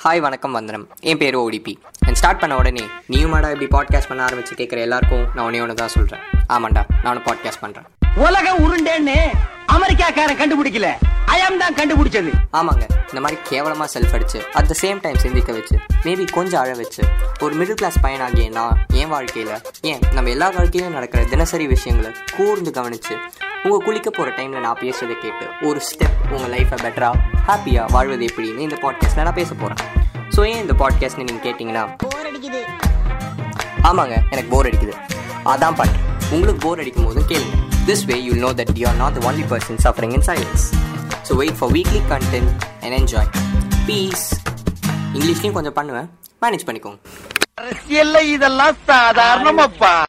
Hi வணக்கம் வந்தனம். என் பேர் ஓடிபி அண்ட் ஸ்டார்ட் பண்ண உடனே நீயுமாடா இப்படி பாட்காஸ்ட் பண்ண ஆரம்பிச்சு கேட்குற எல்லாருக்கும் நான் ஒன்னே ஒன்று தான் சொல்கிறேன் ஆமாண்டா நானும் பாட்காஸ்ட் பண்ணுறேன் உலகம் உருண்டேன்னு அமெரிக்காக்காரன் கண்டுபிடிக்கல. அயம் தான் கண்டுபிடிச்சது. ஆமாங்க இந்த மாதிரி கேவலமாக செல்ஃப் அடிச்சு அட் த சேம் டைம் சிந்திக்க வச்சு மேபி கொஞ்சம் அழ வச்சு ஒரு மிடில் கிளாஸ் பையனாகிய நான் என் வாழ்க்கையில் ஏன் நம்ம எல்லா வாழ்க்கையிலும் நடக்கிற தினசரி விஷயங்களை கூர்ந்து கவனிச்சு உங்கள் குளிக்க போகிற டைமில் நான் பேசுறதை கேட்டு ஒரு ஸ்டெப் உங்கள் லைஃப்பை பெட்டராக ஹாப்பியாக வாழ்வது எப்படின்னு இந்த பாட்காஸ்ட்டில் நான் பேச போகிறேன் ஸோ ஏன் இந்த பாட்காஸ்ட்னு நீங்கள் கேட்டிங்கன்னா ஆமாங்க எனக்கு போர் அடிக்குது. அதான் பண்ணுறேன் உங்களுக்கு போர் அடிக்கும் போது கேளுங்க. This way you know that you are not the only person suffering in silence so wait for weekly content and enjoy peace இங்கிலீஷ்லையும் கொஞ்சம் பண்ணுவேன். மேனேஜ் பண்ணிக்கோங்க. அரசியல்ல இதெல்லாம் சாதாரணமாப்பா.